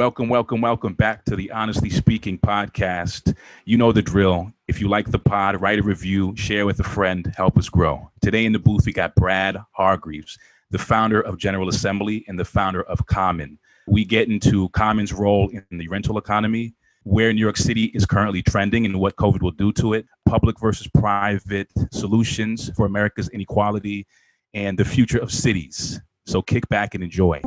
Welcome, welcome, welcome back to the Honestly Speaking podcast. You know the drill. If you like the pod, write a review, share with a friend, help us grow. Today in the booth, we got Brad Hargreaves, the founder of General Assembly and the founder of Common. We get into Common's role in the rental economy, where New York City is currently trending and what COVID will do to it, public versus private solutions for America's inequality, and the future of cities. So kick back and enjoy.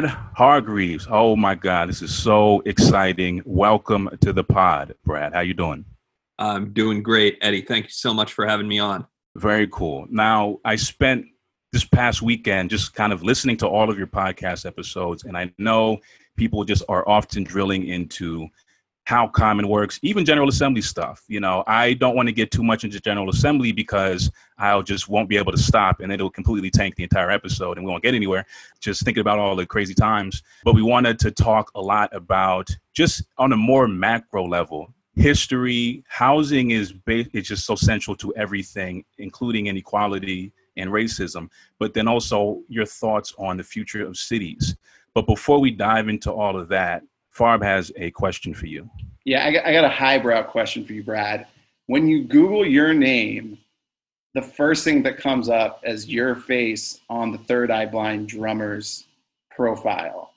Brad Hargreaves. Oh my God, this is so exciting. Welcome to the pod, Brad. How you doing? I'm doing great, Eddie. Thank you so much for having me on. Very cool. Now, I spent this past weekend just kind of listening to all of your podcast episodes, and I know people just are often drilling into how common works, even General Assembly stuff. You know, I don't want to get too much into General Assembly because I'll just won't be able to stop and it'll completely tank the entire episode and we won't get anywhere just thinking about all the crazy times. But we wanted to talk a lot about just on a more macro level, history, housing is ba- it's just so central to everything, including inequality and racism, but then also your thoughts on the future of cities. But before we dive into all of that, Farb has a question for you. Yeah, I got, I got a highbrow question for you, Brad. When you Google your name, the first thing that comes up as your face on the Third Eye Blind drummer's profile.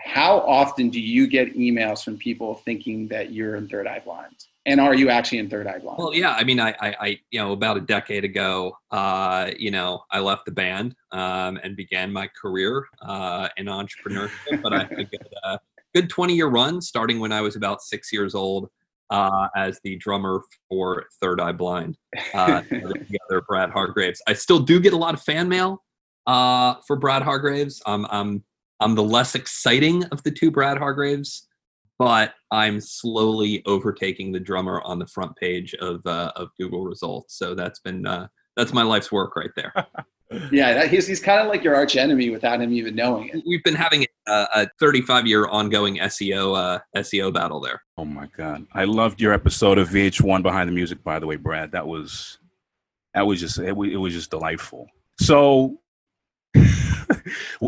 How often do you get emails from people thinking that you're in Third Eye Blind? And are you actually in Third Eye Blind? Well, yeah. I mean, I, I, I you know, about a decade ago, uh, you know, I left the band um, and began my career uh, in entrepreneurship. but I, I get, uh, good 20 year run starting when I was about six years old uh, as the drummer for Third Eye Blind, uh, together Brad Hargreaves. I still do get a lot of fan mail uh, for Brad Hargreaves. I'm, I'm, I'm the less exciting of the two Brad Hargreaves, but I'm slowly overtaking the drummer on the front page of, uh, of Google results. So that's been, uh, that's my life's work right there. yeah, that, he's, he's kind of like your arch enemy without him even knowing it. We've been having a, a 35 year ongoing SEO uh, SEO battle there. Oh my god, I loved your episode of VH1 Behind the Music. By the way, Brad, that was that was just it, it was just delightful. So.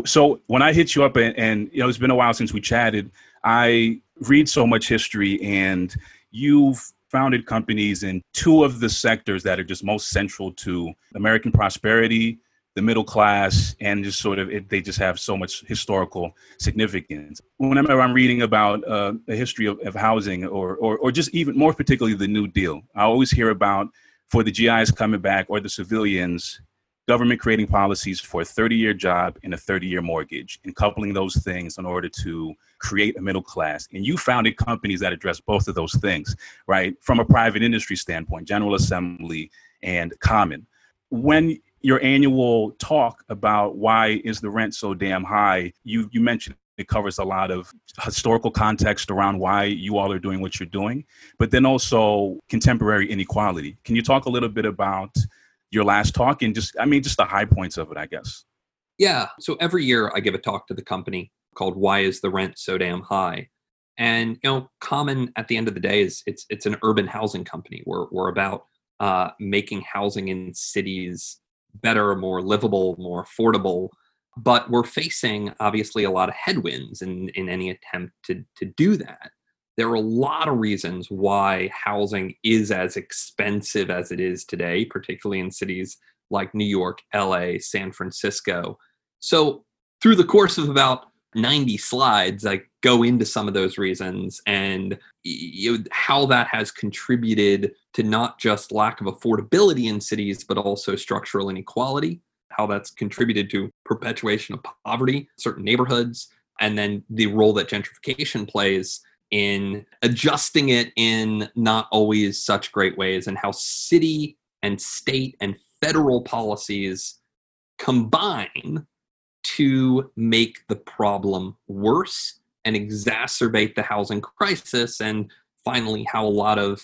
so when I hit you up and, and you know it's been a while since we chatted, I read so much history and you've founded companies in two of the sectors that are just most central to American prosperity the middle class and just sort of it, they just have so much historical significance. Whenever I'm reading about uh, the history of, of housing or, or, or just even more particularly the New Deal, I always hear about for the GIs coming back or the civilians, government creating policies for a 30 year job and a 30 year mortgage and coupling those things in order to create a middle class. And you founded companies that address both of those things, right? From a private industry standpoint, General Assembly and Common. When your annual talk about why is the rent so damn high, you you mentioned it covers a lot of historical context around why you all are doing what you're doing, but then also contemporary inequality. Can you talk a little bit about your last talk and just I mean just the high points of it, I guess. Yeah. So every year I give a talk to the company called Why is the Rent So Damn High? And you know, common at the end of the day is it's it's an urban housing company. We're we're about uh, making housing in cities better, more livable, more affordable. But we're facing obviously a lot of headwinds in, in any attempt to, to do that. There are a lot of reasons why housing is as expensive as it is today, particularly in cities like New York, LA, San Francisco. So, through the course of about 90 slides, I go into some of those reasons and you know, how that has contributed to not just lack of affordability in cities, but also structural inequality, how that's contributed to perpetuation of poverty certain neighborhoods, and then the role that gentrification plays in adjusting it in not always such great ways, and how city and state and federal policies combine to make the problem worse and exacerbate the housing crisis. And finally, how a lot of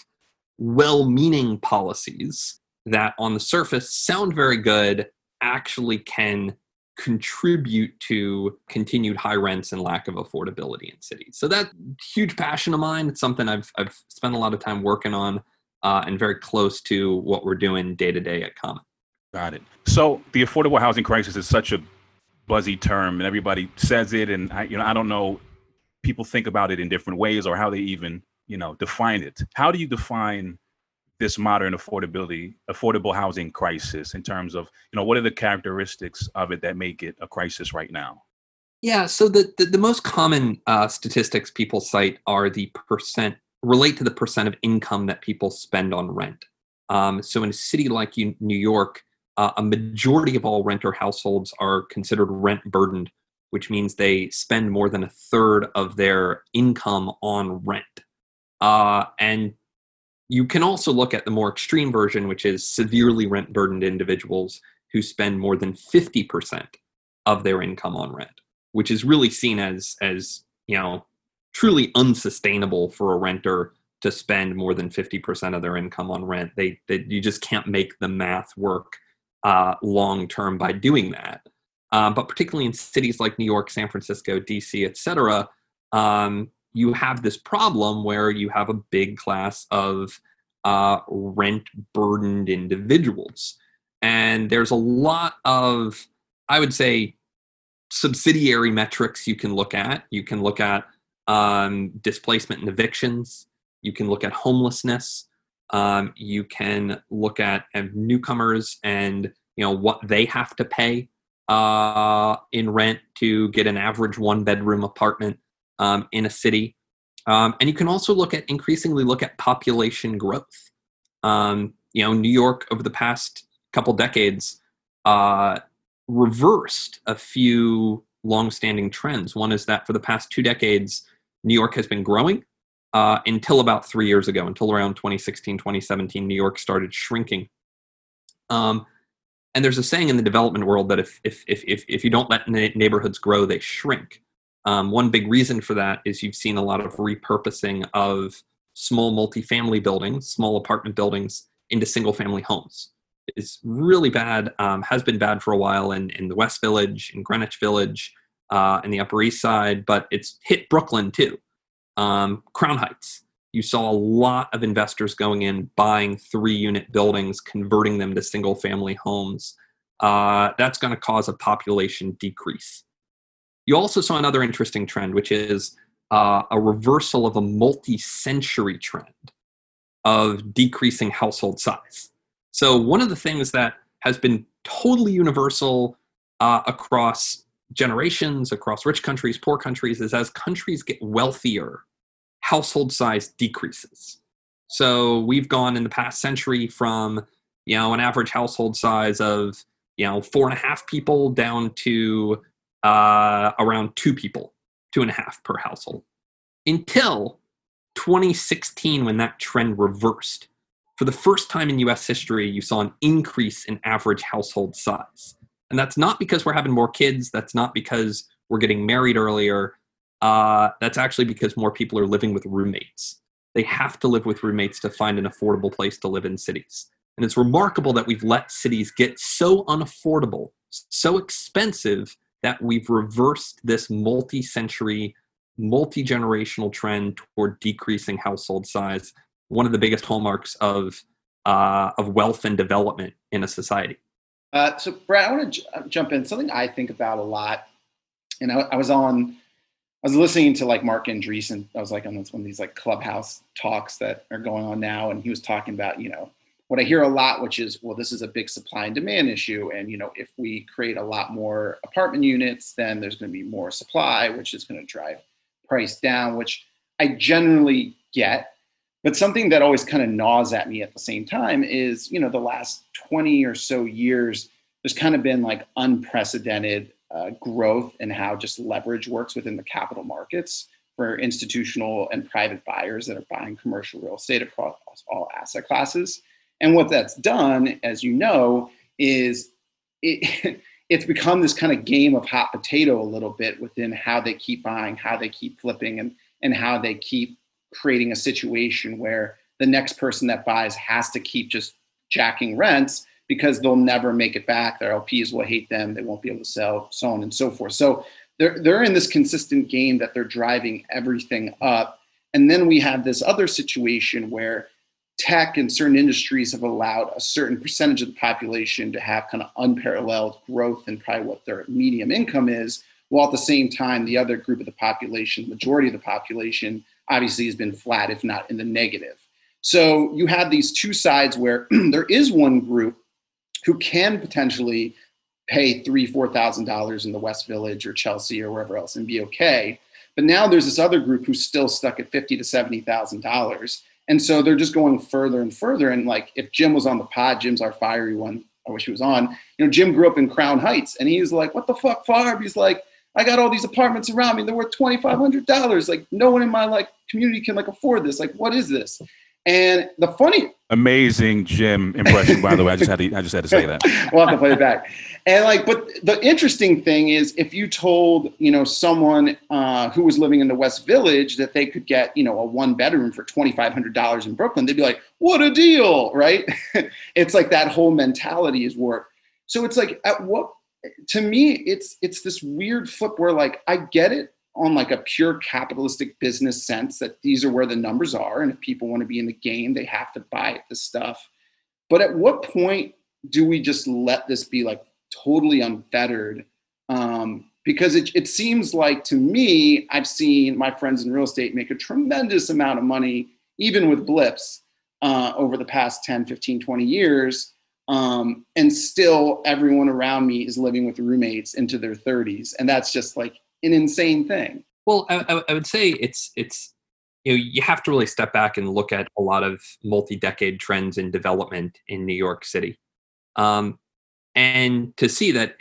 well meaning policies that on the surface sound very good actually can contribute to continued high rents and lack of affordability in cities. So that huge passion of mine. It's something I've I've spent a lot of time working on uh, and very close to what we're doing day to day at Common. Got it. So the affordable housing crisis is such a buzzy term, and everybody says it, and I, you know I don't know. People think about it in different ways, or how they even you know define it. How do you define this modern affordability affordable housing crisis in terms of you know what are the characteristics of it that make it a crisis right now? Yeah so the the, the most common uh, statistics people cite are the percent relate to the percent of income that people spend on rent. Um, so in a city like new york uh, a majority of all renter households are considered rent burdened which means they spend more than a third of their income on rent. Uh, and you can also look at the more extreme version, which is severely rent burdened individuals who spend more than 50% of their income on rent, which is really seen as, as you know, truly unsustainable for a renter to spend more than 50% of their income on rent. They, they you just can't make the math work uh, long term by doing that. Uh, but particularly in cities like New York, San Francisco, DC, et cetera, um, you have this problem where you have a big class of uh, rent burdened individuals. And there's a lot of, I would say, subsidiary metrics you can look at. You can look at um, displacement and evictions, you can look at homelessness, um, you can look at newcomers and you know what they have to pay uh, in rent to get an average one bedroom apartment um, in a city. Um, and you can also look at increasingly look at population growth. Um, you know, New York over the past couple decades uh, reversed a few long-standing trends. One is that for the past two decades, New York has been growing uh, until about three years ago, until around 2016, 2017, New York started shrinking. Um, and there's a saying in the development world that if if if if, if you don't let neighborhoods grow, they shrink. Um, one big reason for that is you've seen a lot of repurposing of small multifamily buildings, small apartment buildings, into single family homes. It's really bad, um, has been bad for a while in, in the West Village, in Greenwich Village, uh, in the Upper East Side, but it's hit Brooklyn too. Um, Crown Heights, you saw a lot of investors going in, buying three unit buildings, converting them to single family homes. Uh, that's going to cause a population decrease. You also saw another interesting trend, which is uh, a reversal of a multi century trend of decreasing household size. So, one of the things that has been totally universal uh, across generations, across rich countries, poor countries, is as countries get wealthier, household size decreases. So, we've gone in the past century from you know an average household size of you know four and a half people down to uh, around two people, two and a half per household, until 2016 when that trend reversed. For the first time in US history, you saw an increase in average household size. And that's not because we're having more kids, that's not because we're getting married earlier. Uh, that's actually because more people are living with roommates. They have to live with roommates to find an affordable place to live in cities. And it's remarkable that we've let cities get so unaffordable, so expensive that we've reversed this multi century, multi generational trend toward decreasing household size, one of the biggest hallmarks of, uh, of wealth and development in a society. Uh, so, Brad, I want to j- uh, jump in. Something I think about a lot, and I, I, was on, I was listening to like Marc Andreessen. I was like on one of these like clubhouse talks that are going on now, and he was talking about, you know, what I hear a lot, which is, well, this is a big supply and demand issue. And, you know, if we create a lot more apartment units, then there's going to be more supply, which is going to drive price down, which I generally get. But something that always kind of gnaws at me at the same time is, you know, the last 20 or so years, there's kind of been like unprecedented uh, growth in how just leverage works within the capital markets for institutional and private buyers that are buying commercial real estate across all asset classes. And what that's done, as you know, is it, it's become this kind of game of hot potato a little bit within how they keep buying, how they keep flipping, and, and how they keep creating a situation where the next person that buys has to keep just jacking rents because they'll never make it back. Their LPs will hate them. They won't be able to sell, so on and so forth. So they're they're in this consistent game that they're driving everything up. And then we have this other situation where tech and certain industries have allowed a certain percentage of the population to have kind of unparalleled growth and probably what their medium income is, while at the same time the other group of the population, majority of the population, obviously has been flat, if not in the negative. So you have these two sides where there is one group who can potentially pay three, four thousand dollars in the West Village or Chelsea or wherever else and be okay. But now there's this other group who's still stuck at fifty to seventy thousand dollars, and so they're just going further and further. And like if Jim was on the pod, Jim's our fiery one. I wish he was on. You know, Jim grew up in Crown Heights, and he's like, "What the fuck, Farb?" He's like, "I got all these apartments around me. They're worth twenty five hundred dollars. Like no one in my like community can like afford this. Like what is this?" And the funny, amazing Jim impression, by the way. I just had to, I just had to say that. we'll have to play it back. And like, but the interesting thing is, if you told you know someone uh, who was living in the West Village that they could get you know a one bedroom for twenty five hundred dollars in Brooklyn, they'd be like, "What a deal!" Right? it's like that whole mentality is warped So it's like, at what? To me, it's it's this weird flip where like I get it on like a pure capitalistic business sense that these are where the numbers are and if people want to be in the game they have to buy the stuff but at what point do we just let this be like totally unfettered um, because it, it seems like to me i've seen my friends in real estate make a tremendous amount of money even with blips uh, over the past 10 15 20 years um, and still everyone around me is living with roommates into their 30s and that's just like an insane thing. Well, I, I would say it's it's you know you have to really step back and look at a lot of multi-decade trends in development in New York City, um, and to see that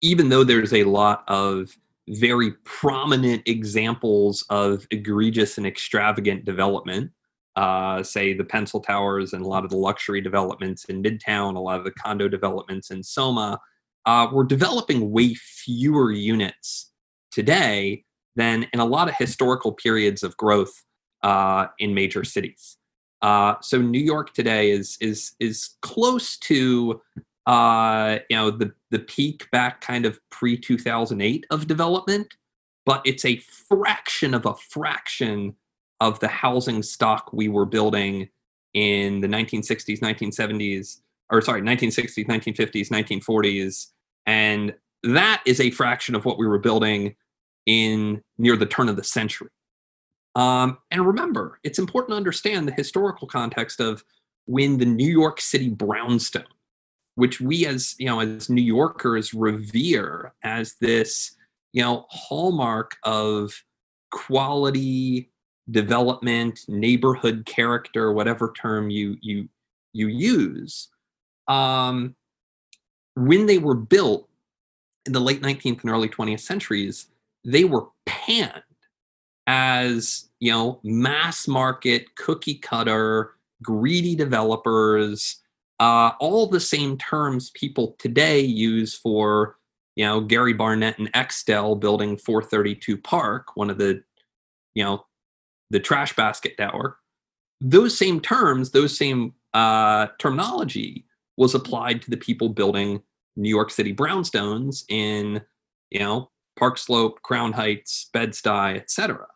even though there's a lot of very prominent examples of egregious and extravagant development, uh, say the Pencil Towers and a lot of the luxury developments in Midtown, a lot of the condo developments in Soma, uh, we're developing way fewer units today than in a lot of historical periods of growth uh, in major cities. Uh, so New York today is is is close to uh, you know the the peak back kind of pre 2008 of development, but it's a fraction of a fraction of the housing stock we were building in the 1960s, 1970s, or sorry, 1960s, 1950s, 1940s, and that is a fraction of what we were building in near the turn of the century. Um, and remember, it's important to understand the historical context of when the New York City brownstone, which we as you know as New Yorkers revere as this you know hallmark of quality development, neighborhood character, whatever term you you you use. Um, when they were built in the late 19th and early 20th centuries, they were panned as you know mass market cookie cutter greedy developers uh, all the same terms people today use for you know gary barnett and Extell building 432 park one of the you know the trash basket tower those same terms those same uh, terminology was applied to the people building New York City brownstones in, you know, Park Slope, Crown Heights, Bed-Stuy, etc.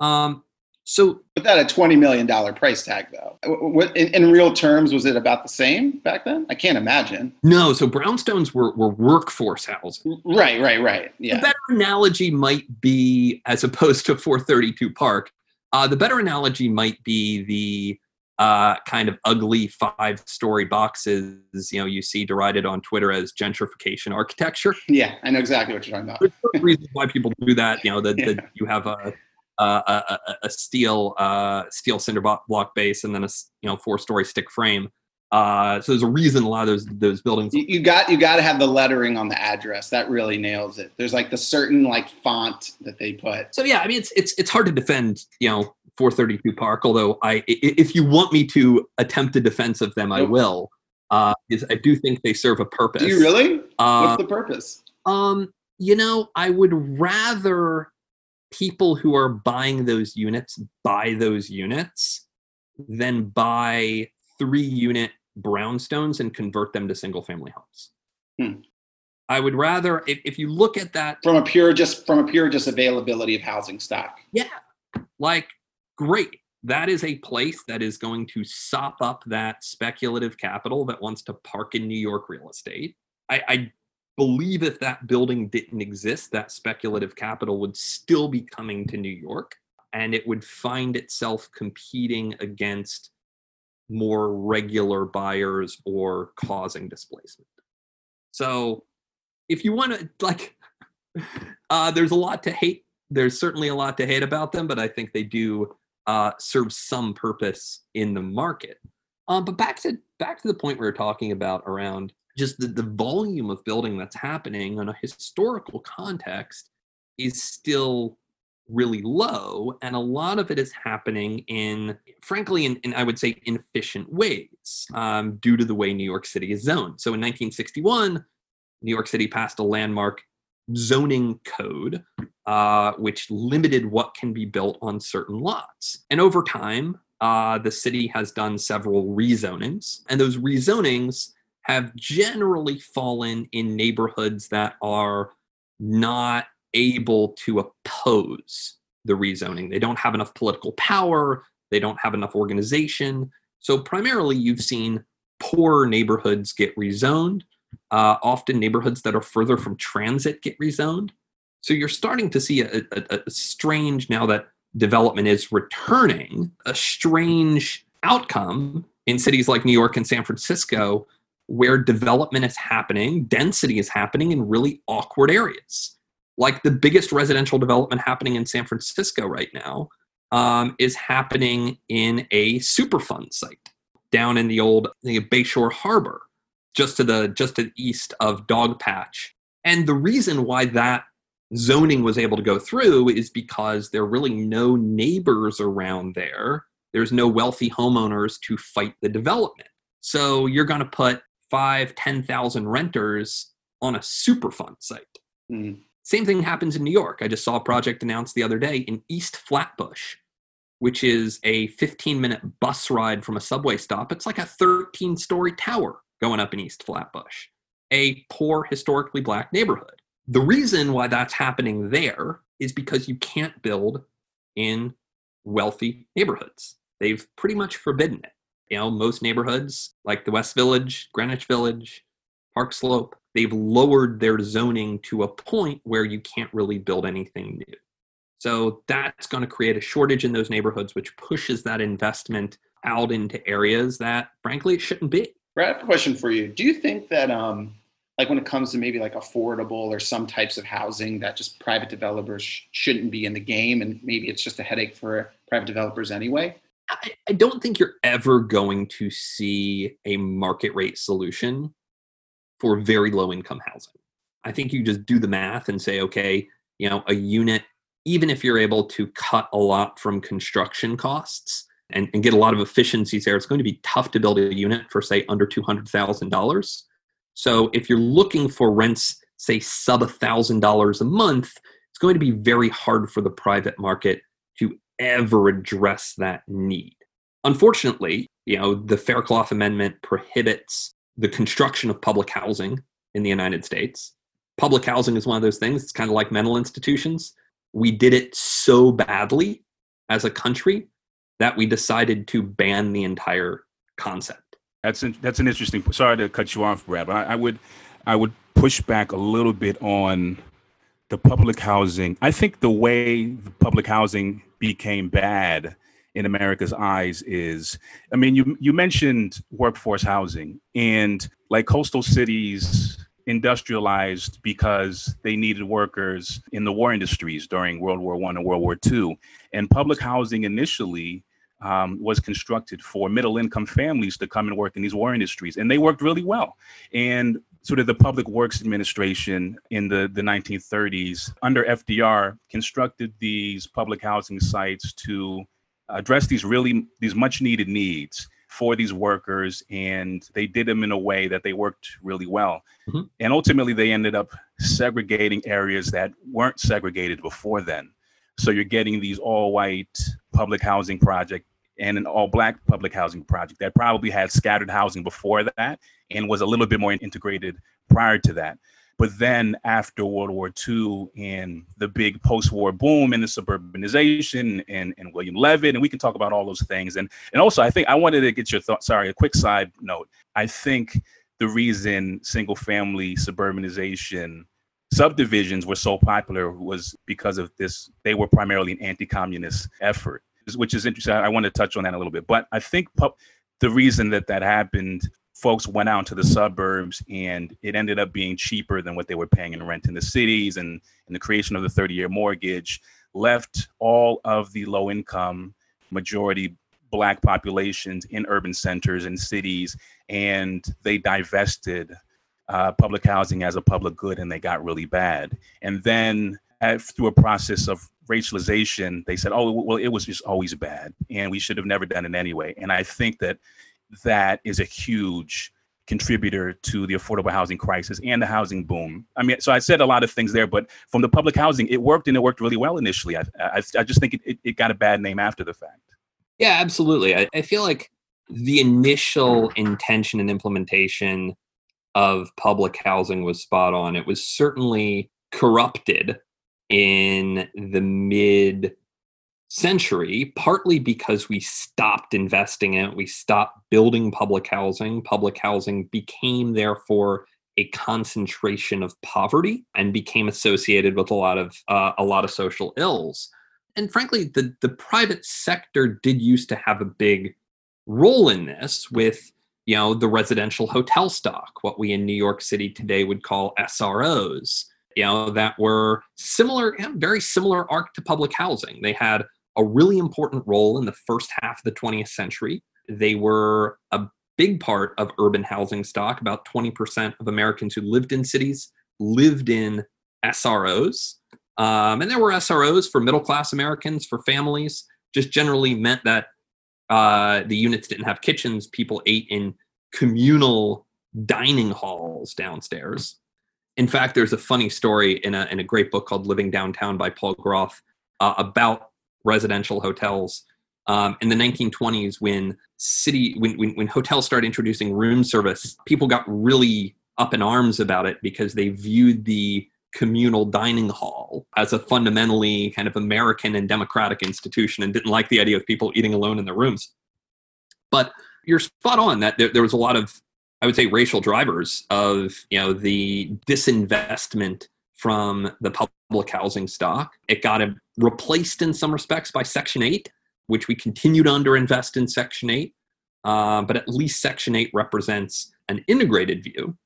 Um, so, with that a twenty million dollar price tag, though, what, in, in, real terms, was it about the same back then? I can't imagine. No, so brownstones were were workforce housing. Right, right, right. Yeah. The better analogy might be, as opposed to 432 Park, uh, the better analogy might be the uh, kind of ugly five story boxes you know you see derided on twitter as gentrification architecture yeah i know exactly what you're talking about there's reasons why people do that you know that yeah. you have a a, a, a steel uh, steel cinder block base and then a you know four story stick frame uh, so there's a reason a lot of those those buildings. You, you got you got to have the lettering on the address. That really nails it. There's like the certain like font that they put. So yeah, I mean it's it's it's hard to defend you know 432 Park. Although I, if you want me to attempt a defense of them, I will. Uh, is I do think they serve a purpose. Do you really? Uh, What's the purpose? Um, you know, I would rather people who are buying those units buy those units then buy three unit brownstones and convert them to single family homes. Hmm. I would rather, if, if you look at that from a pure just from a pure just availability of housing stock. Yeah, like great. That is a place that is going to sop up that speculative capital that wants to park in New York real estate. I, I believe if that building didn't exist, that speculative capital would still be coming to New York and it would find itself competing against more regular buyers or causing displacement. So if you want to like uh, there's a lot to hate there's certainly a lot to hate about them but i think they do uh, serve some purpose in the market um, but back to back to the point we were talking about around just the, the volume of building that's happening in a historical context is still really low and a lot of it is happening in frankly in, in i would say inefficient ways um, due to the way new york city is zoned so in 1961 New York City passed a landmark zoning code, uh, which limited what can be built on certain lots. And over time, uh, the city has done several rezonings, and those rezonings have generally fallen in neighborhoods that are not able to oppose the rezoning. They don't have enough political power, they don't have enough organization. So, primarily, you've seen poor neighborhoods get rezoned uh, often neighborhoods that are further from transit get rezoned. So you're starting to see a, a, a strange, now that development is returning, a strange outcome in cities like New York and San Francisco where development is happening, density is happening in really awkward areas. Like the biggest residential development happening in San Francisco right now um, is happening in a Superfund site down in the old the Bayshore Harbor just to the just to the east of Dogpatch. And the reason why that zoning was able to go through is because there are really no neighbors around there. There's no wealthy homeowners to fight the development. So you're going to put five, 10,000 renters on a Superfund site. Mm. Same thing happens in New York. I just saw a project announced the other day in East Flatbush, which is a 15 minute bus ride from a subway stop. It's like a 13 story tower going up in East Flatbush, a poor, historically black neighborhood. The reason why that's happening there is because you can't build in wealthy neighborhoods. They've pretty much forbidden it. You know, most neighborhoods like the West Village, Greenwich Village, Park Slope, they've lowered their zoning to a point where you can't really build anything new. So that's going to create a shortage in those neighborhoods, which pushes that investment out into areas that, frankly, it shouldn't be. Brad, I have a question for you. Do you think that, um, like, when it comes to maybe like affordable or some types of housing, that just private developers sh- shouldn't be in the game, and maybe it's just a headache for private developers anyway? I, I don't think you're ever going to see a market rate solution for very low income housing. I think you just do the math and say, okay, you know, a unit, even if you're able to cut a lot from construction costs, and, and get a lot of efficiencies there, it's going to be tough to build a unit for, say, under $200,000. So if you're looking for rents, say, sub $1,000 a month, it's going to be very hard for the private market to ever address that need. Unfortunately, you know, the Faircloth Amendment prohibits the construction of public housing in the United States. Public housing is one of those things, it's kind of like mental institutions. We did it so badly as a country that we decided to ban the entire concept. That's an, that's an interesting. Sorry to cut you off, Brad, but I, I would I would push back a little bit on the public housing. I think the way the public housing became bad in America's eyes is, I mean, you you mentioned workforce housing and like coastal cities industrialized because they needed workers in the war industries during World War One and World War Two. And public housing initially um, was constructed for middle income families to come and work in these war industries, and they worked really well. And sort of the Public Works Administration in the, the 1930s under FDR constructed these public housing sites to address these really these much needed needs for these workers and they did them in a way that they worked really well mm-hmm. and ultimately they ended up segregating areas that weren't segregated before then so you're getting these all white public housing project and an all black public housing project that probably had scattered housing before that and was a little bit more integrated prior to that. But then after World War II and the big post-war boom and the suburbanization and, and William Levitt, and we can talk about all those things. And and also I think I wanted to get your thoughts. Sorry, a quick side note. I think the reason single family suburbanization subdivisions were so popular was because of this. They were primarily an anti-communist effort, which is interesting. I want to touch on that a little bit. But I think the reason that that happened folks went out to the suburbs and it ended up being cheaper than what they were paying in rent in the cities and, and the creation of the 30 year mortgage left all of the low income majority black populations in urban centers and cities and they divested uh, public housing as a public good and they got really bad and then at, through a process of racialization they said oh well it was just always bad and we should have never done it anyway and i think that that is a huge contributor to the affordable housing crisis and the housing boom. I mean, so I said a lot of things there, but from the public housing, it worked and it worked really well initially. I, I, I just think it, it, it, got a bad name after the fact. Yeah, absolutely. I, I feel like the initial intention and implementation of public housing was spot on. It was certainly corrupted in the mid century, partly because we stopped investing in it, we stopped building public housing. Public housing became, therefore, a concentration of poverty and became associated with a lot of uh, a lot of social ills. And frankly, the the private sector did used to have a big role in this with you know the residential hotel stock, what we in New York City today would call SROs. You know that were similar, you know, very similar arc to public housing. They had a really important role in the first half of the 20th century. They were a big part of urban housing stock. About 20% of Americans who lived in cities lived in SROs. Um, and there were SROs for middle class Americans, for families, just generally meant that uh, the units didn't have kitchens. People ate in communal dining halls downstairs. In fact, there's a funny story in a, in a great book called Living Downtown by Paul Groth uh, about residential hotels. Um, in the 1920s, when city when, when when hotels started introducing room service, people got really up in arms about it because they viewed the communal dining hall as a fundamentally kind of American and democratic institution and didn't like the idea of people eating alone in their rooms. But you're spot on that there, there was a lot of, I would say, racial drivers of you know the disinvestment from the public housing stock. It got replaced in some respects by Section 8, which we continue to underinvest in Section 8. Uh, but at least Section 8 represents an integrated view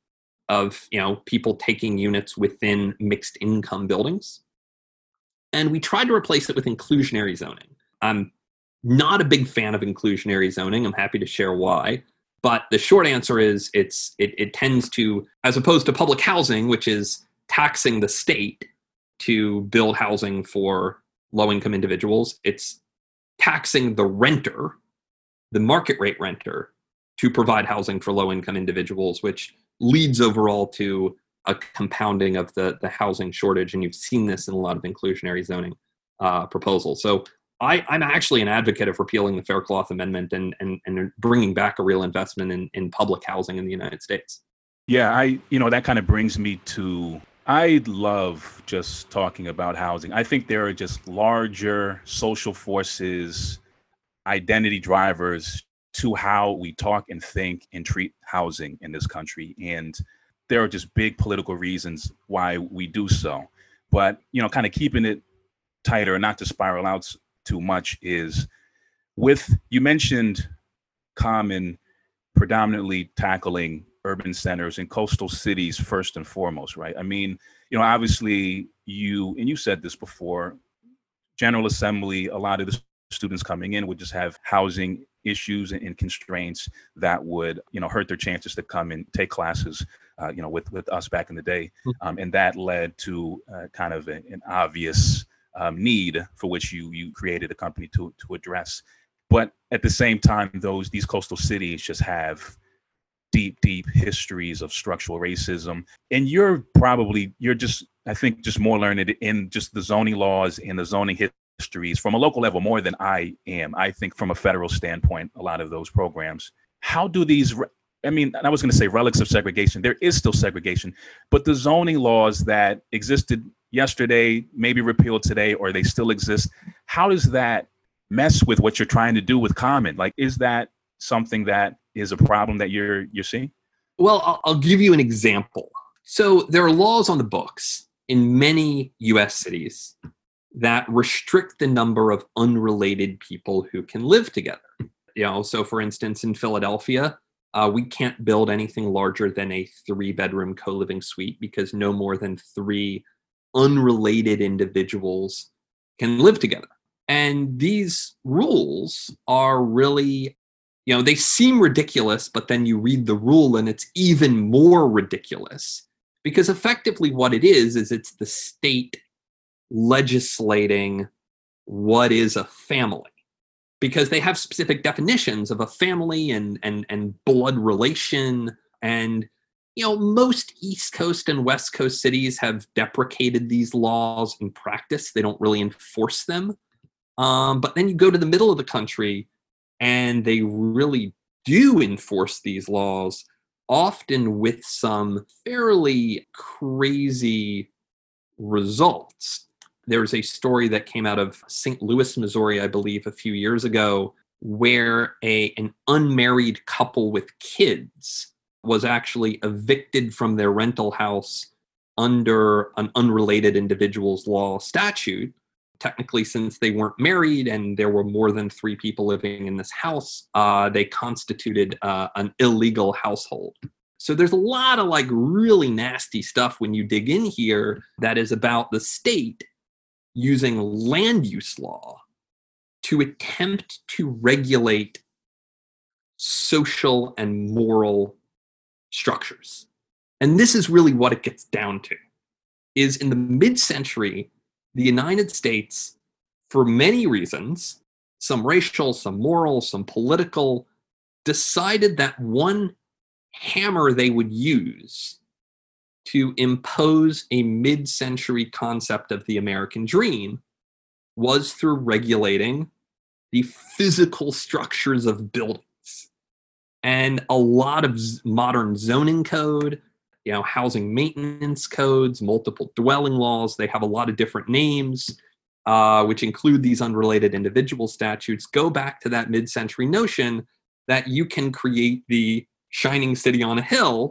of you know people taking units within mixed income buildings. And we tried to replace it with inclusionary zoning. I'm not a big fan of inclusionary zoning. I'm happy to share why. But the short answer is it's it, it tends to, as opposed to public housing, which is taxing the state to build housing for low income individuals. It's taxing the renter, the market rate renter, to provide housing for low income individuals, which leads overall to a compounding of the, the housing shortage. And you've seen this in a lot of inclusionary zoning uh, proposals. So I, am actually an advocate of repealing the Faircloth Amendment and, and, and bringing back a real investment in, in public housing in the United States. Yeah, I, you know, that kind of brings me to I love just talking about housing. I think there are just larger social forces, identity drivers to how we talk and think and treat housing in this country. And there are just big political reasons why we do so. But, you know, kind of keeping it tighter, not to spiral out too much, is with you mentioned Common predominantly tackling urban centers and coastal cities first and foremost, right? I mean, you know, obviously you and you said this before, General Assembly, a lot of the students coming in would just have housing issues and, constraints that would, you know, hurt their chances to come and take classes, uh, you know, with with us back in the day, hmm. um, and that led to uh, kind of a, an obvious um, need for which you you created a company to to address. But at the same time, those these coastal cities just have deep, deep histories of structural racism. And you're probably, you're just, I think, just more learned in just the zoning laws and the zoning histories from a local level more than I am. I think from a federal standpoint, a lot of those programs. How do these I mean, I was going to say relics of segregation. There is still segregation, but the zoning laws that existed yesterday, maybe repealed today, or they still exist, how does that mess with what you're trying to do with Common? Like, is that something that is a problem that you're you're seeing? Well, I'll, give you an example. So there are laws on the books in many U.S. cities that restrict the number of unrelated people who can live together. You know, so for instance, in Philadelphia, uh, we can't build anything larger than a three bedroom co living suite because no more than three unrelated individuals can live together. And these rules are really, you know, they seem ridiculous, but then you read the rule and it's even more ridiculous because effectively what it is, is it's the state legislating what is a family because they have specific definitions of a family and and and blood relation and you know most east coast and west coast cities have deprecated these laws in practice they don't really enforce them um, but then you go to the middle of the country and they really do enforce these laws often with some fairly crazy results there was a story that came out of St. Louis, Missouri, I believe, a few years ago, where a an unmarried couple with kids was actually evicted from their rental house under an unrelated individual's law statute. Technically, since they weren't married and there were more than three people living in this house, uh, they constituted uh, an illegal household. So there's a lot of like really nasty stuff when you dig in here that is about the state using land use law to attempt to regulate social and moral structures. And this is really what it gets down to is in the mid-century the United States for many reasons, some racial, some moral, some political, decided that one hammer they would use to impose a mid century concept of the American dream was through regulating the physical structures of buildings. And a lot of modern zoning code, you know, housing maintenance codes, multiple dwelling laws, they have a lot of different names, uh, which include these unrelated individual statutes, go back to that mid century notion that you can create the shining city on a hill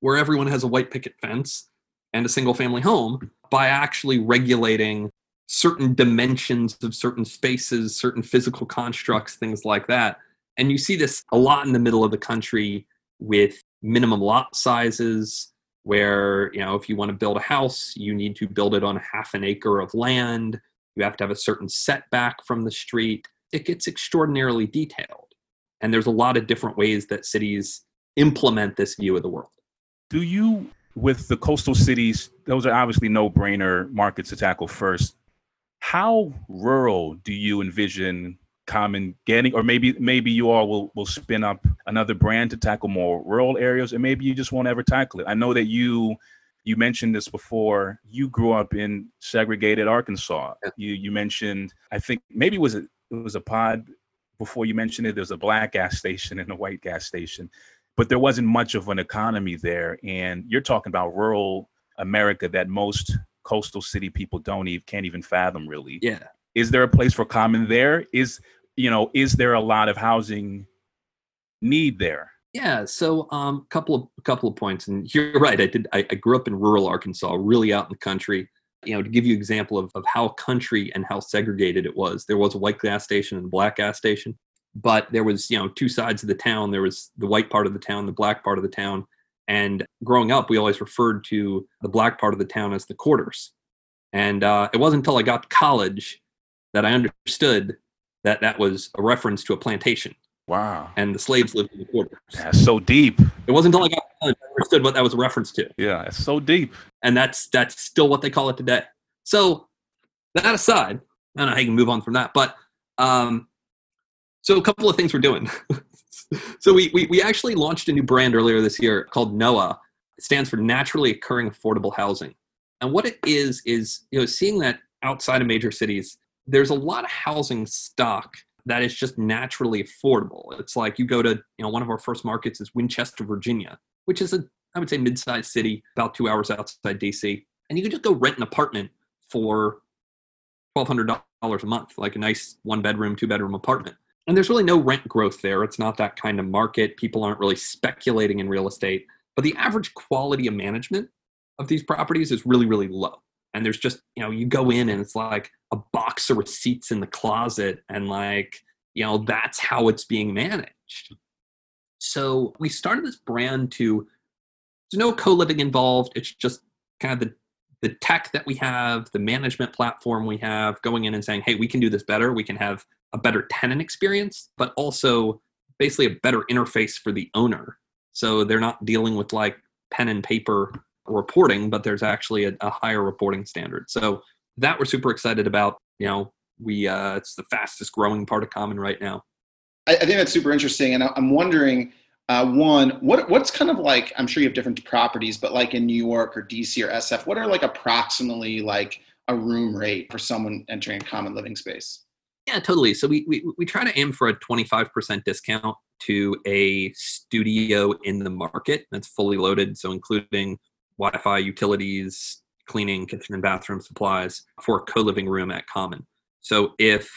where everyone has a white picket fence and a single family home by actually regulating certain dimensions of certain spaces, certain physical constructs, things like that. And you see this a lot in the middle of the country with minimum lot sizes, where, you know, if you want to build a house, you need to build it on half an acre of land. You have to have a certain setback from the street. It gets extraordinarily detailed. And there's a lot of different ways that cities implement this view of the world. Do you, with the coastal cities, those are obviously no brainer markets to tackle first. How rural do you envision common getting or maybe maybe you all will will spin up another brand to tackle more rural areas and maybe you just won't ever tackle it i know that you you mentioned this before you grew up in segregated arkansas you you mentioned i think maybe it was a, it was a pod before you mentioned it there's a black gas station and a white gas station but there wasn't much of an economy there. And you're talking about rural America that most coastal city people don't even can't even fathom really. Yeah. Is there a place for common there? Is you know, is there a lot of housing need there? Yeah, so um, a couple of a couple of points, and you're right. I did. I, I, grew up in rural Arkansas, really out in the country. You know, to give you an example of, of how country and how segregated it was, there was a white gas station and a black gas station but there was you know two sides of the town there was the white part of the town the black part of the town and growing up we always referred to the black part of the town as the quarters and uh, it wasn't until i got to college that i understood that that was a reference to a plantation. Wow. And the slaves lived in the quarters. That's so deep. It wasn't until i got I understood what that was a reference to. Yeah it's so deep. And that's that's still what they call it today. So that aside i don't know how you can move on from that but um, so a couple of things we're doing. so we, we we actually launched a new brand earlier this year called NOAH. It stands for Naturally Occurring Affordable Housing. And what it is is you know seeing that outside of major cities there's a lot of housing stock that is just naturally affordable. It's like you go to, you know, one of our first markets is Winchester, Virginia, which is a, I would say, mid-sized city, about two hours outside DC, and you can just go rent an apartment for twelve hundred dollars a month, like a nice one-bedroom, two-bedroom apartment. And there's really no rent growth there. It's not that kind of market. People aren't really speculating in real estate, but the average quality of management of these properties is really, really low. And there's just, you know, you go in and it's like a box of receipts in the closet and like, you know, that's how it's being managed. So we started this brand to there's no co-living involved. It's just kind of the the tech that we have, the management platform we have, going in and saying, hey, we can do this better. We can have a better tenant experience, but also basically a better interface for the owner. So they're not dealing with like pen and paper reporting, but there's actually a, a higher reporting standard. So that we're super excited about. You know, we uh, it's the fastest growing part of Common right now. I, I think that's super interesting, and I'm wondering. Uh, one, what what's kind of like? I'm sure you have different properties, but like in New York or DC or SF, what are like approximately like a room rate for someone entering a common living space? Yeah, totally. So we, we, we try to aim for a 25% discount to a studio in the market that's fully loaded. So including Wi-Fi, utilities, cleaning, kitchen and bathroom supplies for a co-living room at Common. So if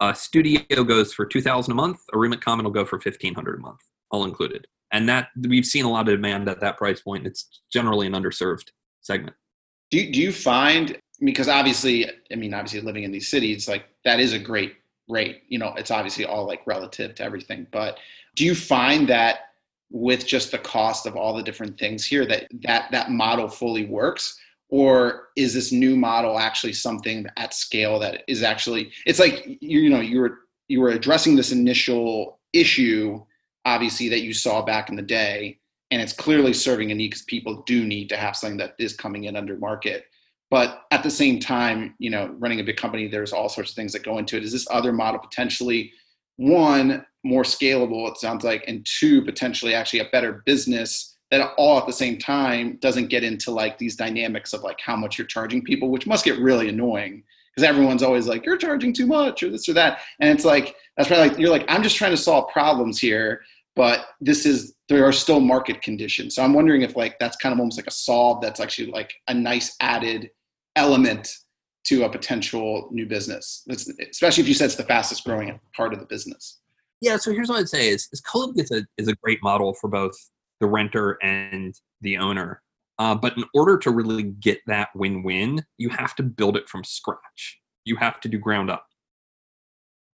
a studio goes for 2000 a month, a room at Common will go for 1500 a month, all included. And that we've seen a lot of demand at that price point. It's generally an underserved segment. Do you, do you find because obviously, I mean, obviously living in these cities, like that is a great rate. You know, it's obviously all like relative to everything. But do you find that with just the cost of all the different things here that that that model fully works? Or is this new model actually something at scale that is actually it's like you, you know, you were you were addressing this initial issue, obviously, that you saw back in the day, and it's clearly serving a need because people do need to have something that is coming in under market but at the same time you know running a big company there's all sorts of things that go into it is this other model potentially one more scalable it sounds like and two potentially actually a better business that all at the same time doesn't get into like these dynamics of like how much you're charging people which must get really annoying because everyone's always like you're charging too much or this or that and it's like that's probably like you're like i'm just trying to solve problems here but this is there are still market conditions so i'm wondering if like that's kind of almost like a solve that's actually like a nice added element to a potential new business, especially if you said it's the fastest growing part of the business. Yeah, so here's what I'd say is, is co-living is a, is a great model for both the renter and the owner. Uh, but in order to really get that win-win, you have to build it from scratch. You have to do ground up.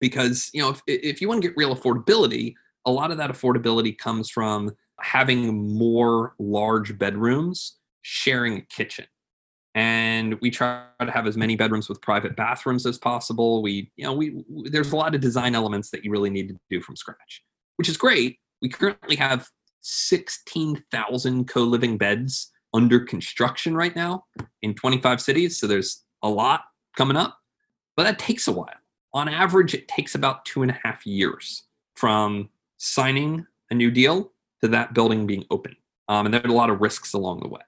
Because you know, if, if you want to get real affordability, a lot of that affordability comes from having more large bedrooms sharing a kitchen and we try to have as many bedrooms with private bathrooms as possible. We you know we, we, there's a lot of design elements that you really need to do from scratch which is great. We currently have 16,000 co-living beds under construction right now in 25 cities. So there's a lot coming up but that takes a while. On average it takes about two and a half years from signing a new deal to that building being open. Um, and there are a lot of risks along the way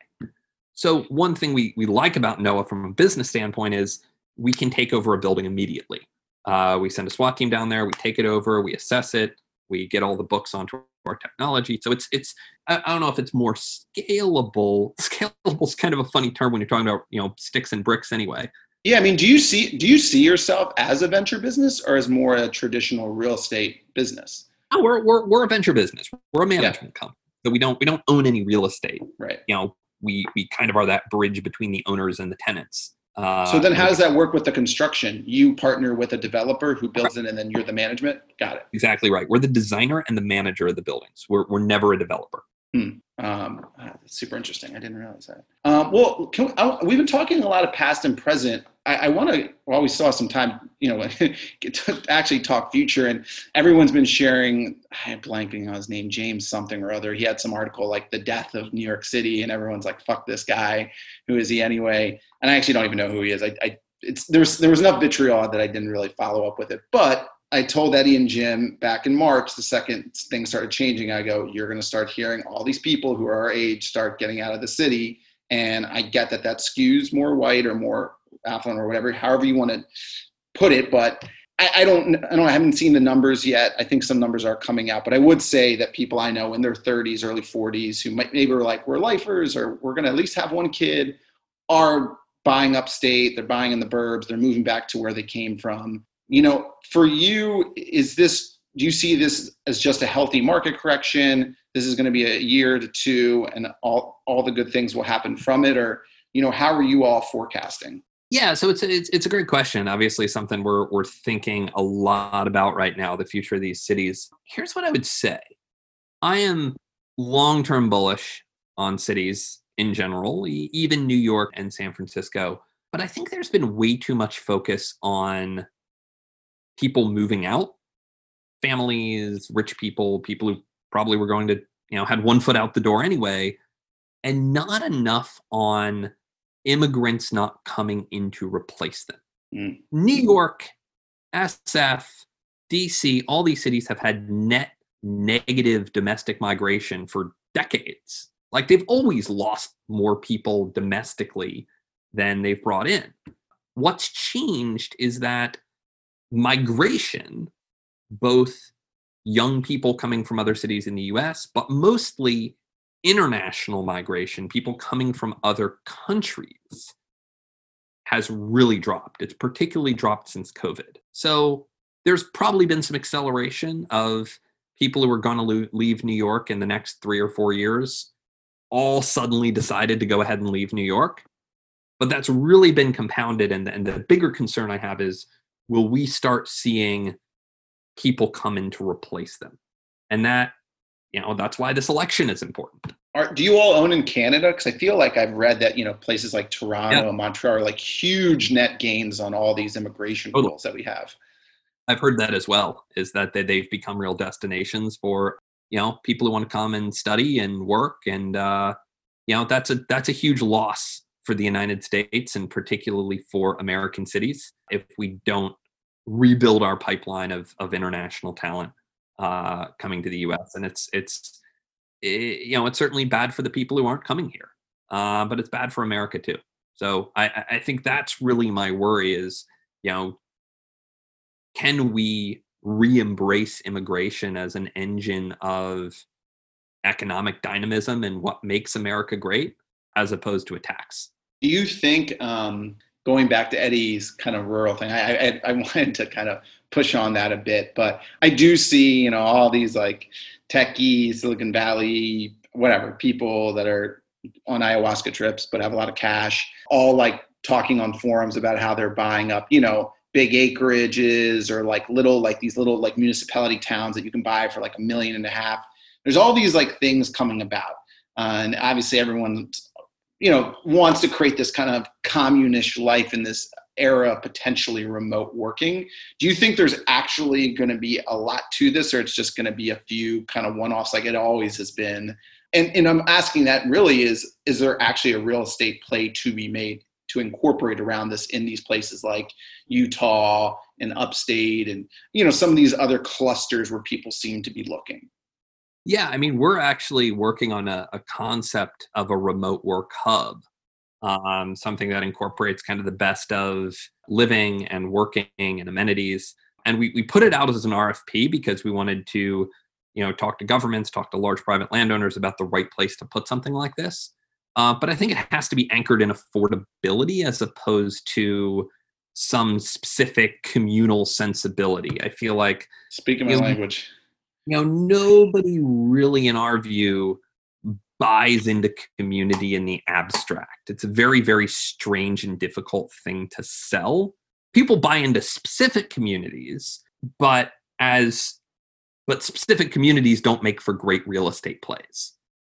so one thing we, we like about Noah from a business standpoint is we can take over a building immediately. Uh, we send a SWAT team down there, we take it over, we assess it, we get all the books onto our technology. So it's it's I, I don't know if it's more scalable. Scalable is kind of a funny term when you're talking about you know sticks and bricks anyway. Yeah, I mean, do you see do you see yourself as a venture business or as more a traditional real estate business? No, we're we're, we're a venture business. We're a management yeah. company. So we don't we don't own any real estate. Right. You know, we we kind of are that bridge between the owners and the tenants. Uh, so then, how does that work with the construction? You partner with a developer who builds it, and then you're the management. Got it. Exactly right. We're the designer and the manager of the buildings. We're we're never a developer. Hmm. Um, ah, super interesting. I didn't realize that. Um, well, we, I, we've been talking a lot of past and present. I, I want to, still have some time, you know, to actually talk future. And everyone's been sharing. I'm blanking on his name, James something or other. He had some article like the death of New York City, and everyone's like, "Fuck this guy. Who is he anyway?" And I actually don't even know who he is. I, I it's there was there was enough vitriol that I didn't really follow up with it, but I told Eddie and Jim back in March, the second things started changing, I go, you're going to start hearing all these people who are our age start getting out of the city. And I get that that skews more white or more affluent or whatever, however you want to put it, but I, I, don't I don't I haven't seen the numbers yet. I think some numbers are coming out, but I would say that people I know in their 30s, early 40s, who might maybe were like we're lifers or we're going to at least have one kid, are buying upstate. They're buying in the burbs. They're moving back to where they came from. You know, for you, is this? Do you see this as just a healthy market correction? This is going to be a year to two, and all all the good things will happen from it, or you know, how are you all forecasting? Yeah, so it's a, it's it's a great question. Obviously, something we're we're thinking a lot about right now. The future of these cities. Here's what I would say: I am long term bullish on cities in general, even New York and San Francisco. But I think there's been way too much focus on people moving out, families, rich people, people who probably were going to you know had one foot out the door anyway, and not enough on immigrants not coming in to replace them. Mm. New York, SF, DC, all these cities have had net negative domestic migration for decades. Like they've always lost more people domestically than they've brought in. What's changed is that migration, both young people coming from other cities in the US, but mostly international migration, people coming from other countries, has really dropped. It's particularly dropped since COVID. So there's probably been some acceleration of people who are going to leave New York in the next three or four years all suddenly decided to go ahead and leave New York. But that's really been compounded. And, and the bigger concern I have is will we start seeing people come in to replace them? And that you know that's why this election is important are, do you all own in canada because i feel like i've read that you know places like toronto yeah. and montreal are like huge net gains on all these immigration totally. rules that we have i've heard that as well is that they, they've become real destinations for you know people who want to come and study and work and uh, you know that's a that's a huge loss for the united states and particularly for american cities if we don't rebuild our pipeline of of international talent uh, coming to the U.S. and it's it's it, you know it's certainly bad for the people who aren't coming here, uh, but it's bad for America too. So I, I think that's really my worry is you know can we re-embrace immigration as an engine of economic dynamism and what makes America great as opposed to a tax. Do you think um, going back to Eddie's kind of rural thing, I, I, I wanted to kind of push on that a bit, but I do see, you know, all these like techie, Silicon Valley, whatever people that are on ayahuasca trips but have a lot of cash, all like talking on forums about how they're buying up, you know, big acreages or like little like these little like municipality towns that you can buy for like a million and a half. There's all these like things coming about. Uh, and obviously everyone you know wants to create this kind of communist life in this era potentially remote working. Do you think there's actually going to be a lot to this or it's just going to be a few kind of one-offs like it always has been? And, and i'm asking that really is is there actually a real estate play to be made to incorporate around this in these places like utah and upstate and you know some of these other clusters where people seem to be looking yeah, I mean, we're actually working on a, a concept of a remote work hub, um, something that incorporates kind of the best of living and working and amenities. And we, we put it out as an RFP because we wanted to, you know, talk to governments, talk to large private landowners about the right place to put something like this. Uh, but I think it has to be anchored in affordability as opposed to some specific communal sensibility. I feel like speaking my language you know nobody really in our view buys into community in the abstract. It's a very very strange and difficult thing to sell. People buy into specific communities but as but specific communities don't make for great real estate plays.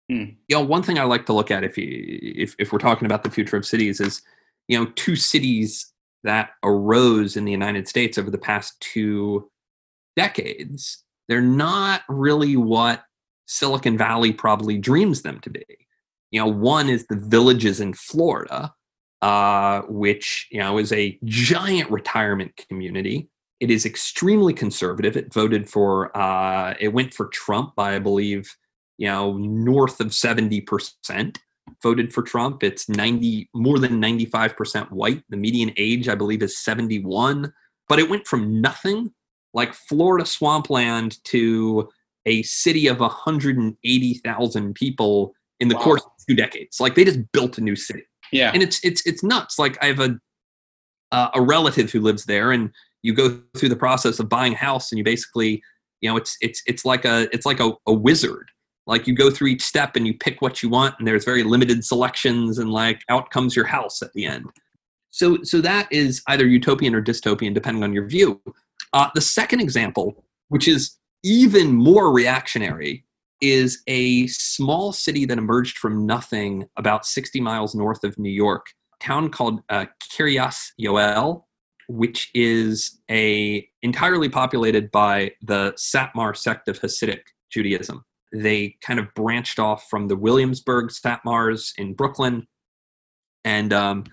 Hmm. you know one thing i like to look at if you if, if we're talking about the future of cities is you know two cities that arose in the united states over the past two decades they're not really what Silicon Valley probably dreams them to be. You know, one is the villages in Florida, uh, which you know is a giant retirement community. It is extremely conservative. It voted for uh, it went for Trump by I believe you know north of seventy percent voted for Trump. It's ninety more than ninety five percent white. The median age I believe is seventy one but it went from nothing, like Florida swampland, to a city of 180,000 people in the Wow. course of two decades. Like they just built a new city Yeah. and it's it's it's nuts. Like I have a uh, a relative who lives there, and you go through the process of buying a house, and you basically, you know, it's it's it's like a it's like a, a wizard. Like you go through each step and you pick what you want, and there's very limited selections, and like out comes your house at the end. So so that is either utopian or dystopian, depending on your view. Uh, the second example, which is even more reactionary, is a small city that emerged from nothing about 60 miles north of New York, town called uh, Kiryas Yoel, which is a entirely populated by the Satmar sect of Hasidic Judaism. They kind of branched off from the Williamsburg Satmars in Brooklyn and, um,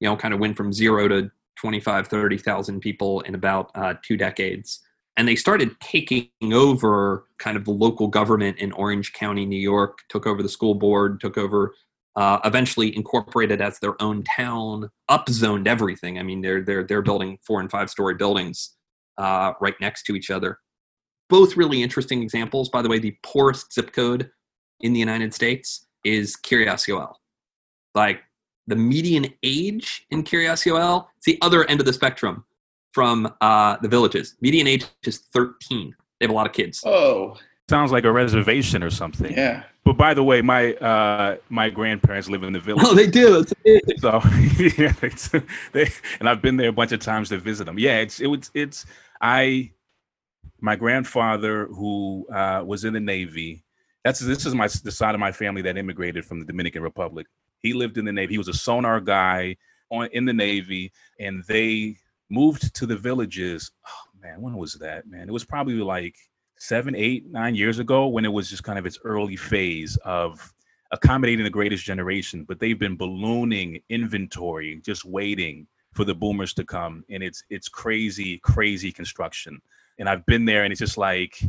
you know, kind of went from zero to 25, 30,000 people in about uh, two decades and they started taking over kind of the local government in Orange County, New York, took over the school board, took over, uh, eventually incorporated as their own town, upzoned everything. I mean, they're they're they're building four and five story buildings uh, right next to each other. Both really interesting examples. By the way, the poorest zip code in the United States is Kiryas Yoel. Like the median age in Kiryas Yoel, it's the other end of the spectrum from uh, the villages. Median age is 13. They have a lot of kids. Oh, Sounds like a reservation or something. yeah. But by the way, my uh, my grandparents live in the village. Oh, they do. It's. So yeah, it's, they, and I've been there a bunch of times to visit them. Yeah, it's it was it's I my grandfather who uh, was in the Navy. That's this is my the side of my family that immigrated from the Dominican Republic. He lived in the Navy. He was a sonar guy on in the Navy, and they moved to the villages. Oh man, when was that? Man, it was probably like seven, eight, nine years ago when it was just kind of its early phase of accommodating the greatest generation. But they've been ballooning inventory, just waiting for the boomers to come, and it's it's crazy, crazy construction. And I've been there, and it's just like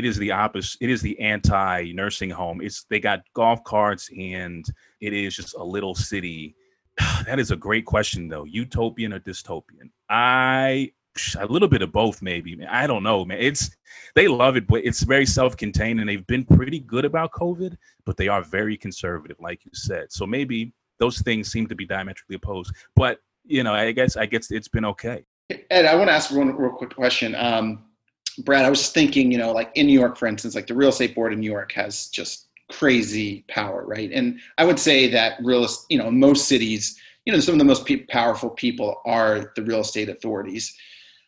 it is the opposite. It is the anti nursing home. It's they got golf carts, and it is just a little city. That is a great question, though. Utopian or dystopian? I a little bit of both, maybe. Man, I don't know, man. It's they love it, but it's very self-contained, and they've been pretty good about COVID, but they are very conservative, like you said. So maybe those things seem to be diametrically opposed. But you know, I guess I guess it's been okay. Ed, I want to ask one real quick question. Um, Brad, I was just thinking, you know, like in New York, for instance, like the real estate board in New York has just crazy power, right? And I would say that real, you know, most cities, you know, some of the most pe- powerful people are the real estate authorities.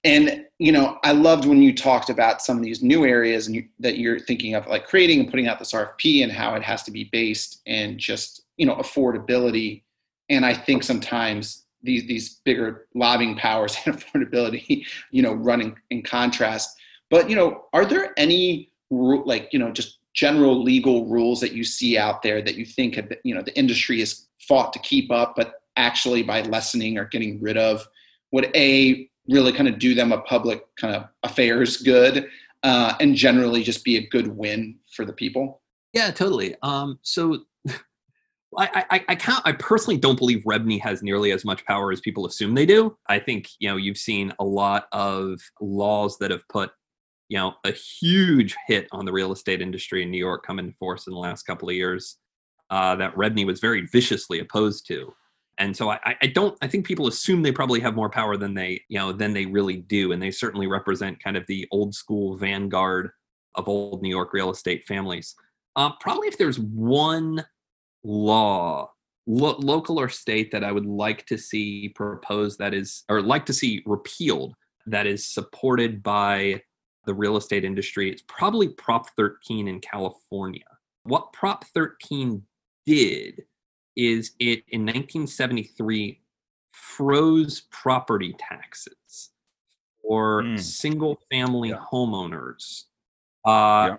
And you know, I loved when you talked about some of these new areas and you, that you're thinking of, like creating and putting out this RFP and how it has to be based and just you know affordability. And I think sometimes these these bigger lobbying powers and affordability, you know, running in contrast. But you know, are there any like you know just general legal rules that you see out there that you think have, you know the industry has fought to keep up, but actually by lessening or getting rid of would a really kind of do them a public kind of affairs good uh, and generally just be a good win for the people? Yeah, totally. Um, so I, I, I can't. I personally don't believe REBNY has nearly as much power as people assume they do. I think you know you've seen a lot of laws that have put you know a huge hit on the real estate industry in New York come into force in the last couple of years uh, that REBNY was very viciously opposed to. And so I, I don't. I think people assume they probably have more power than they you know than they really do, and they certainly represent kind of the old school vanguard of old New York real estate families. Uh, probably if there's one law, lo- local or state, that I would like to see proposed that is, or like to see repealed, that is supported by the real estate industry, it's probably Prop 13 in California. What Prop 13 did is it in 1973 froze property taxes for Mm. single family Yeah. homeowners. Uh, Yeah.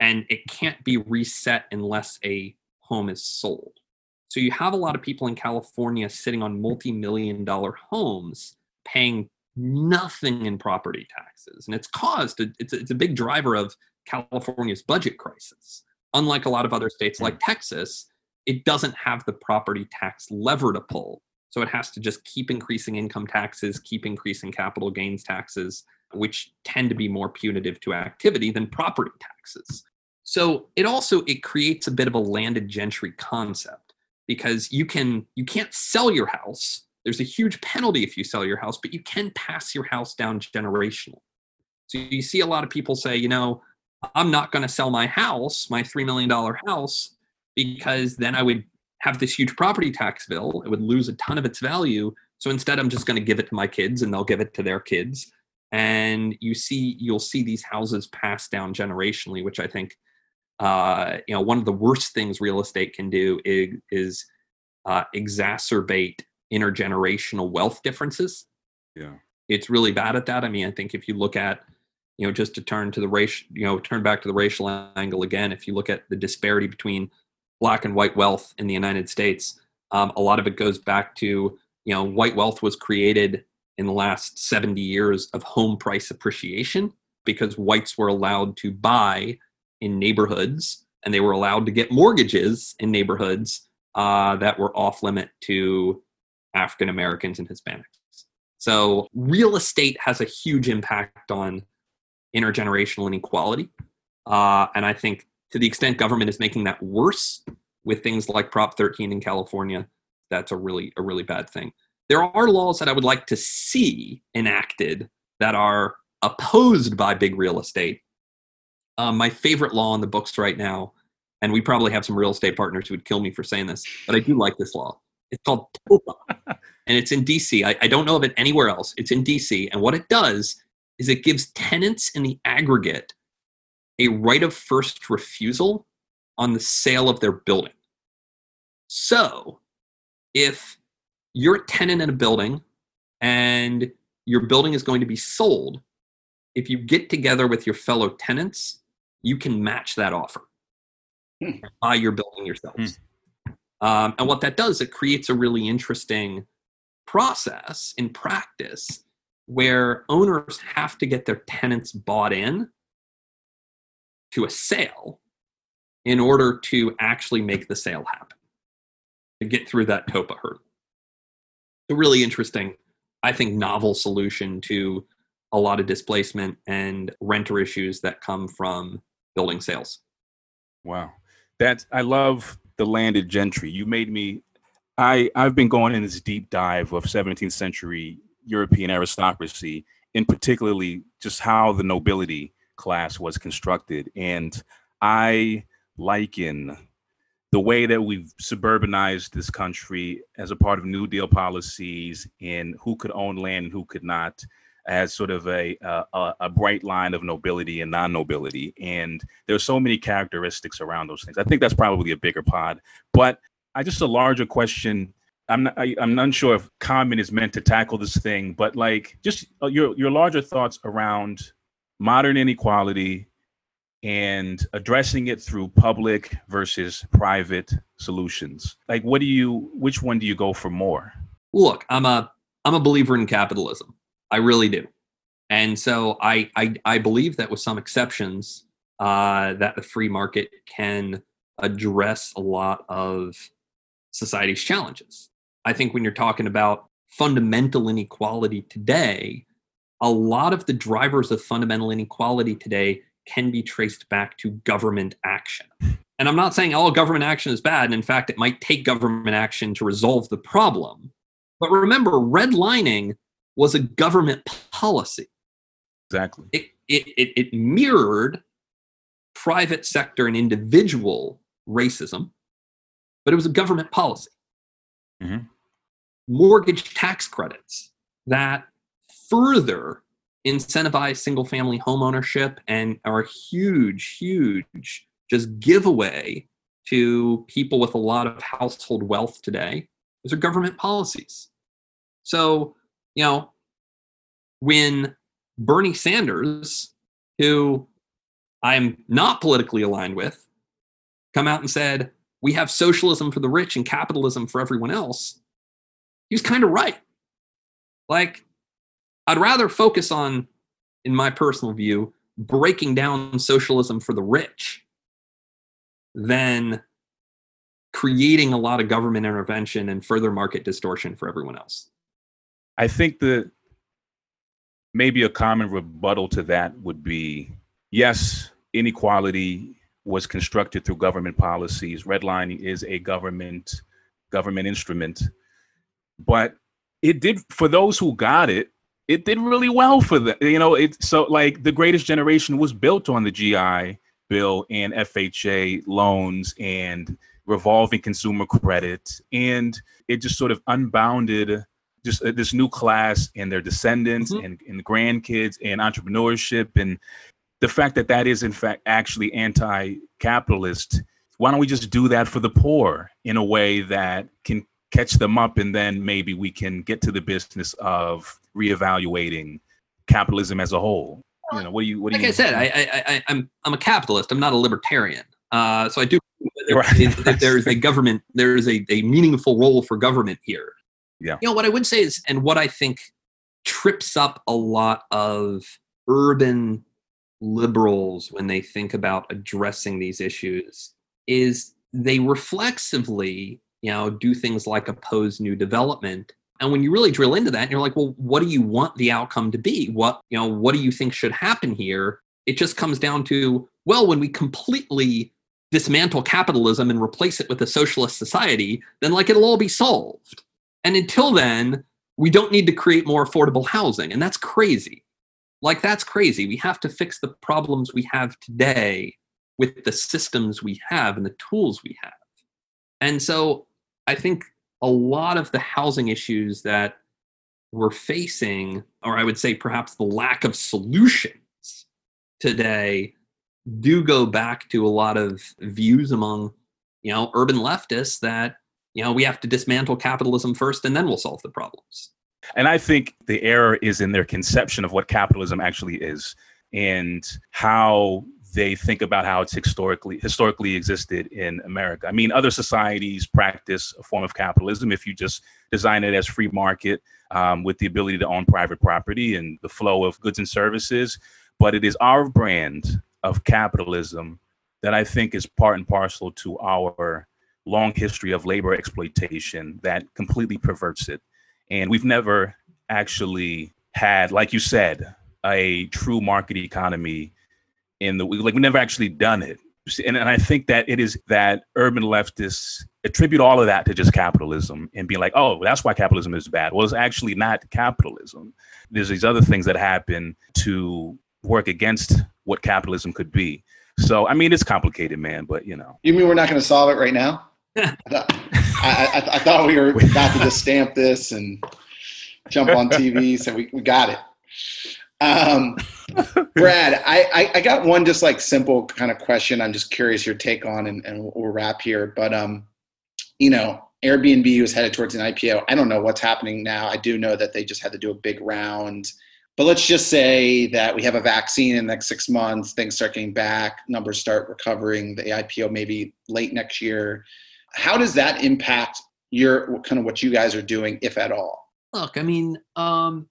And it can't be reset unless a home is sold. So you have a lot of people in California sitting on multi million dollar homes paying nothing in property taxes. And it's caused, a, it's, a, it's a big driver of California's budget crisis. Unlike a lot of other states like Texas, it doesn't have the property tax lever to pull So it has to just keep increasing income taxes, keep increasing capital gains taxes, which tend to be more punitive to activity than property taxes. So it also it creates a bit of a landed gentry concept because you can you can't sell your house. There's a huge penalty if you sell your house, but you can pass your house down generationally. So you see a lot of people say, you know, I'm not going to sell my house, my $3 million house, because then I would have this huge property tax bill. It would lose a ton of its value. So instead, I'm just going to give it to my kids and they'll give it to their kids. And you see, you'll see these houses pass down generationally, which I think, uh, you know, one of the worst things real estate can do is, is uh, exacerbate intergenerational wealth differences. Yeah. It's really bad at that. I mean, I think if you look at, you know, just to turn to the race, you know, turn back to the racial angle again, if you look at the disparity between black and white wealth in the United States, um, a lot of it goes back to you know white wealth was created in the last 70 years of home price appreciation because whites were allowed to buy in neighborhoods and they were allowed to get mortgages in neighborhoods uh, that were off limit to African Americans and Hispanics. So real estate has a huge impact on intergenerational inequality. Uh, and I think to the extent government is making that worse with things like Prop 13 in California, that's a really a really bad thing. There are laws that I would like to see enacted that are opposed by big real estate. Um, my favorite law in the books right now, and we probably have some real estate partners who would kill me for saying this, but I do like this law. It's called TOPA, and it's in DC. I, I don't know of it anywhere else. It's in DC, and what it does is it gives tenants in the aggregate a right of first refusal on the sale of their building. So, if you're a tenant in a building and your building is going to be sold, if you get together with your fellow tenants, you can match that offer. Hmm. Buy your building yourselves. Hmm. Um, and what that does, it creates a really interesting process in practice where owners have to get their tenants bought in to a sale in order to actually make the sale happen, to get through that TOPA hurdle. A really interesting, I think, novel solution to a lot of displacement and renter issues that come from building sales. Wow. That I love the landed gentry. You made me I I've been going in this deep dive of 17th century European aristocracy, and particularly just how the nobility class was constructed. And I liken the way that we've suburbanized this country as a part of New Deal policies and who could own land and who could not as sort of a, a, a bright line of nobility and non-nobility. And there's so many characteristics around those things. I think that's probably a bigger pod. But I just a larger question. I'm not, I, am unsure if Common is meant to tackle this thing, but like just uh, your your larger thoughts around modern inequality and addressing it through public versus private solutions like what do you which one do you go for more look i'm a i'm a believer in capitalism i really do and so i i, I believe that with some exceptions uh, that the free market can address a lot of society's challenges i think when you're talking about fundamental inequality today a lot of the drivers of fundamental inequality today can be traced back to government action. And I'm not saying all government action is bad. And in fact, it might take government action to resolve the problem. But remember, redlining was a government policy. Exactly. It, it, it, it mirrored private sector and individual racism, but it was a government policy. Mm-hmm. Mortgage tax credits that further incentivize single family home ownership and are huge, huge just giveaway to people with a lot of household wealth today. Those are government policies. So, you know, when Bernie Sanders, who I'm not politically aligned with, come out and said, we have socialism for the rich and capitalism for everyone else, he was kind of right. Like, I'd rather focus on, in my personal view, breaking down socialism for the rich than creating a lot of government intervention and further market distortion for everyone else. I think that maybe a common rebuttal to that would be yes, inequality was constructed through government policies. Redlining is a government government instrument, but it did for those who got it. It did really well for them. You know, it so like the Greatest Generation was built on the GI Bill and FHA loans and revolving consumer credit, and it just sort of unbounded just uh, this new class and their descendants mm-hmm. and, and grandkids and entrepreneurship and the fact that that is in fact actually anti-capitalist why don't we just do that for the poor in a way that can catch them up and then maybe we can get to the business of reevaluating capitalism as a whole? You know what do you what do like you i said I, I i i'm i'm a capitalist. I'm not a libertarian. Uh so i do right. there's a government there's a, a meaningful role for government here yeah. You know what i would say is and what i think trips up a lot of urban liberals when they think about addressing these issues is they reflexively you know do things like oppose new development. And when you really drill into that you're like well what do you want the outcome to be? What you know what do you think should happen here? It just comes down to well when we completely dismantle capitalism and replace it with a socialist society then like it'll all be solved and until then we don't need to create more affordable housing and that's crazy like, that's crazy. We have to fix the problems we have today with the systems we have and the tools we have. And so I think a lot of the housing issues that we're facing, or I would say perhaps the lack of solutions today, do go back to a lot of views among, you know, urban leftists that, you know, we have to dismantle capitalism first and then we'll solve the problems. And I think the error is in their conception of what capitalism actually is and how they think about how it's historically historically existed in America. I mean, other societies practice a form of capitalism if you just design it as free market um, with the ability to own private property and the flow of goods and services. But it is our brand of capitalism that I think is part and parcel to our long history of labor exploitation that completely perverts it. And we've never actually had, like you said, a true market economy in the like we've never actually done it. And, and I think that it is that urban leftists attribute all of that to just capitalism and being like, oh, that's why capitalism is bad. Well, it's actually not capitalism. There's these other things that happen to work against what capitalism could be. So, I mean, it's complicated, man, but you know. You mean we're not going to solve it right now? I, I, I, thought we were about to just stamp this and jump on TV, so we, we got it. Um, Brad, I, I, got one just like simple kind of question. I'm just curious your take on, and, and we'll wrap here. But um, you know, Airbnb was headed towards an IPO. I don't know what's happening now. I do know that they just had to do a big round. But let's just say that we have a vaccine in the next six months, things start getting back, numbers start recovering, the IPO maybe late next year. How does that impact your kind of what you guys are doing, if at all? Look, I mean, um,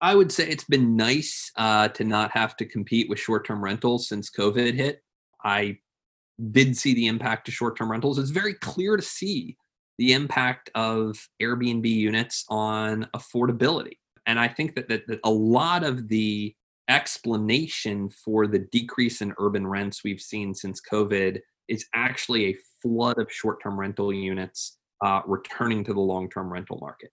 I would say it's been nice uh, to not have to compete with short-term rentals since COVID hit. I did see the impact to short-term rentals. It's very clear to see the impact of Airbnb units on affordability, and I think that, that, that a lot of the explanation for the decrease in urban rents we've seen since COVID is actually a flood of short-term rental units uh, returning to the long-term rental market.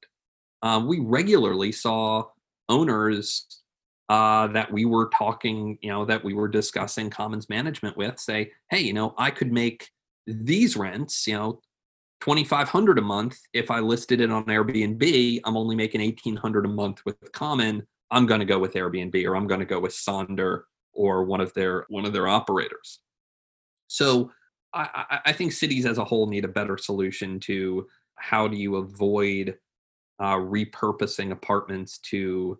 Um, we regularly saw owners uh, that we were talking, you know, that we were discussing commons management with say, hey, you know, I could make these rents, you know, 2500 a month if I listed it on Airbnb, I'm only making 1800 a month with common. I'm going to go with Airbnb or I'm going to go with Sonder or one of their one of their operators. So I, I, think cities as a whole need a better solution to how do you avoid uh, repurposing apartments to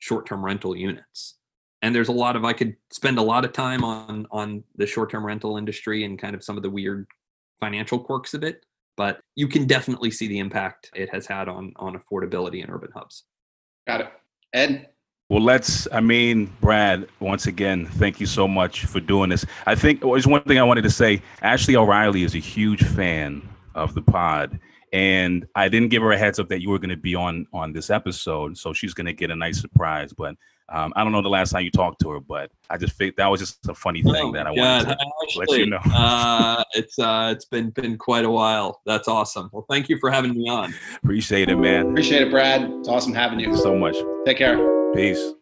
short-term rental units. And there's a lot of i could spend a lot of time on on the short-term rental industry and kind of some of the weird financial quirks of it but you can definitely see the impact it has had on on affordability in urban hubs. Got it. Ed well, let's, I mean, Brad, once again, thank you so much for doing this. I think there's one thing I wanted to say. Ashley O'Reilly is a huge fan of the pod. And I didn't give her a heads up that you were going to be on on this episode, so she's going to get a nice surprise. But um, I don't know the last time you talked to her, but I just think that was just a funny thing Oh that I my wanted God, to let you know. uh, it's uh, it's been been quite a while. That's awesome. Well, thank you for having me on. Appreciate it, man. Appreciate it, Brad. It's awesome having Thank you. you so much. Take care. Peace.